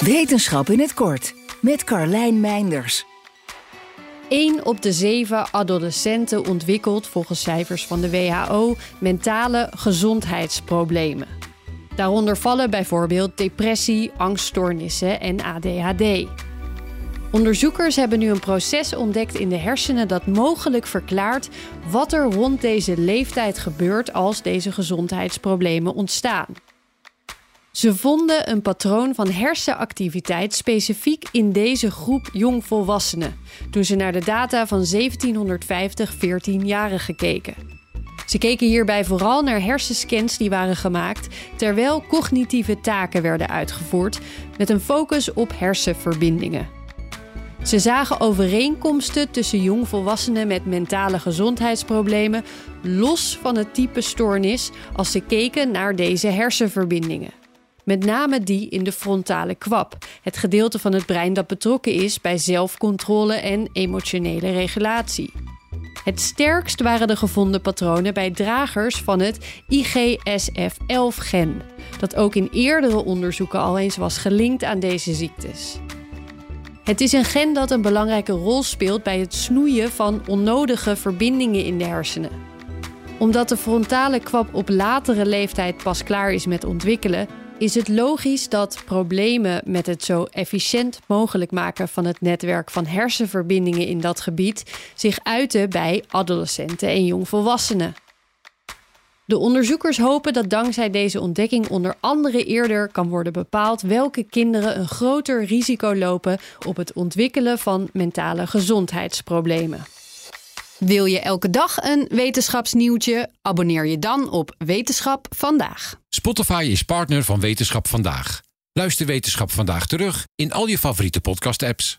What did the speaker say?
Wetenschap in het kort met Carlijn Meinders. 1 op de 7 adolescenten ontwikkelt volgens cijfers van de WHO mentale gezondheidsproblemen. Daaronder vallen bijvoorbeeld depressie, angststoornissen en ADHD. Onderzoekers hebben nu een proces ontdekt in de hersenen dat mogelijk verklaart wat er rond deze leeftijd gebeurt als deze gezondheidsproblemen ontstaan. Ze vonden een patroon van hersenactiviteit specifiek in deze groep jongvolwassenen toen ze naar de data van 1750 14-jarigen keken. Ze keken hierbij vooral naar hersenscans die waren gemaakt terwijl cognitieve taken werden uitgevoerd met een focus op hersenverbindingen. Ze zagen overeenkomsten tussen jongvolwassenen met mentale gezondheidsproblemen los van het type stoornis als ze keken naar deze hersenverbindingen. Met name die in de frontale kwab, het gedeelte van het brein dat betrokken is bij zelfcontrole en emotionele regulatie. Het sterkst waren de gevonden patronen bij dragers van het IGSF-11-gen, dat ook in eerdere onderzoeken al eens was gelinkt aan deze ziektes. Het is een gen dat een belangrijke rol speelt bij het snoeien van onnodige verbindingen in de hersenen. Omdat de frontale kwab op latere leeftijd pas klaar is met ontwikkelen, is het logisch dat problemen met het zo efficiënt mogelijk maken van het netwerk van hersenverbindingen in dat gebied zich uiten bij adolescenten en jongvolwassenen. De onderzoekers hopen dat dankzij deze ontdekking onder andere eerder kan worden bepaald welke kinderen een groter risico lopen op het ontwikkelen van mentale gezondheidsproblemen. Wil je elke dag een wetenschapsnieuwtje? Abonneer je dan op Wetenschap vandaag. Spotify is partner van Wetenschap vandaag. Luister Wetenschap vandaag terug in al je favoriete podcast-apps.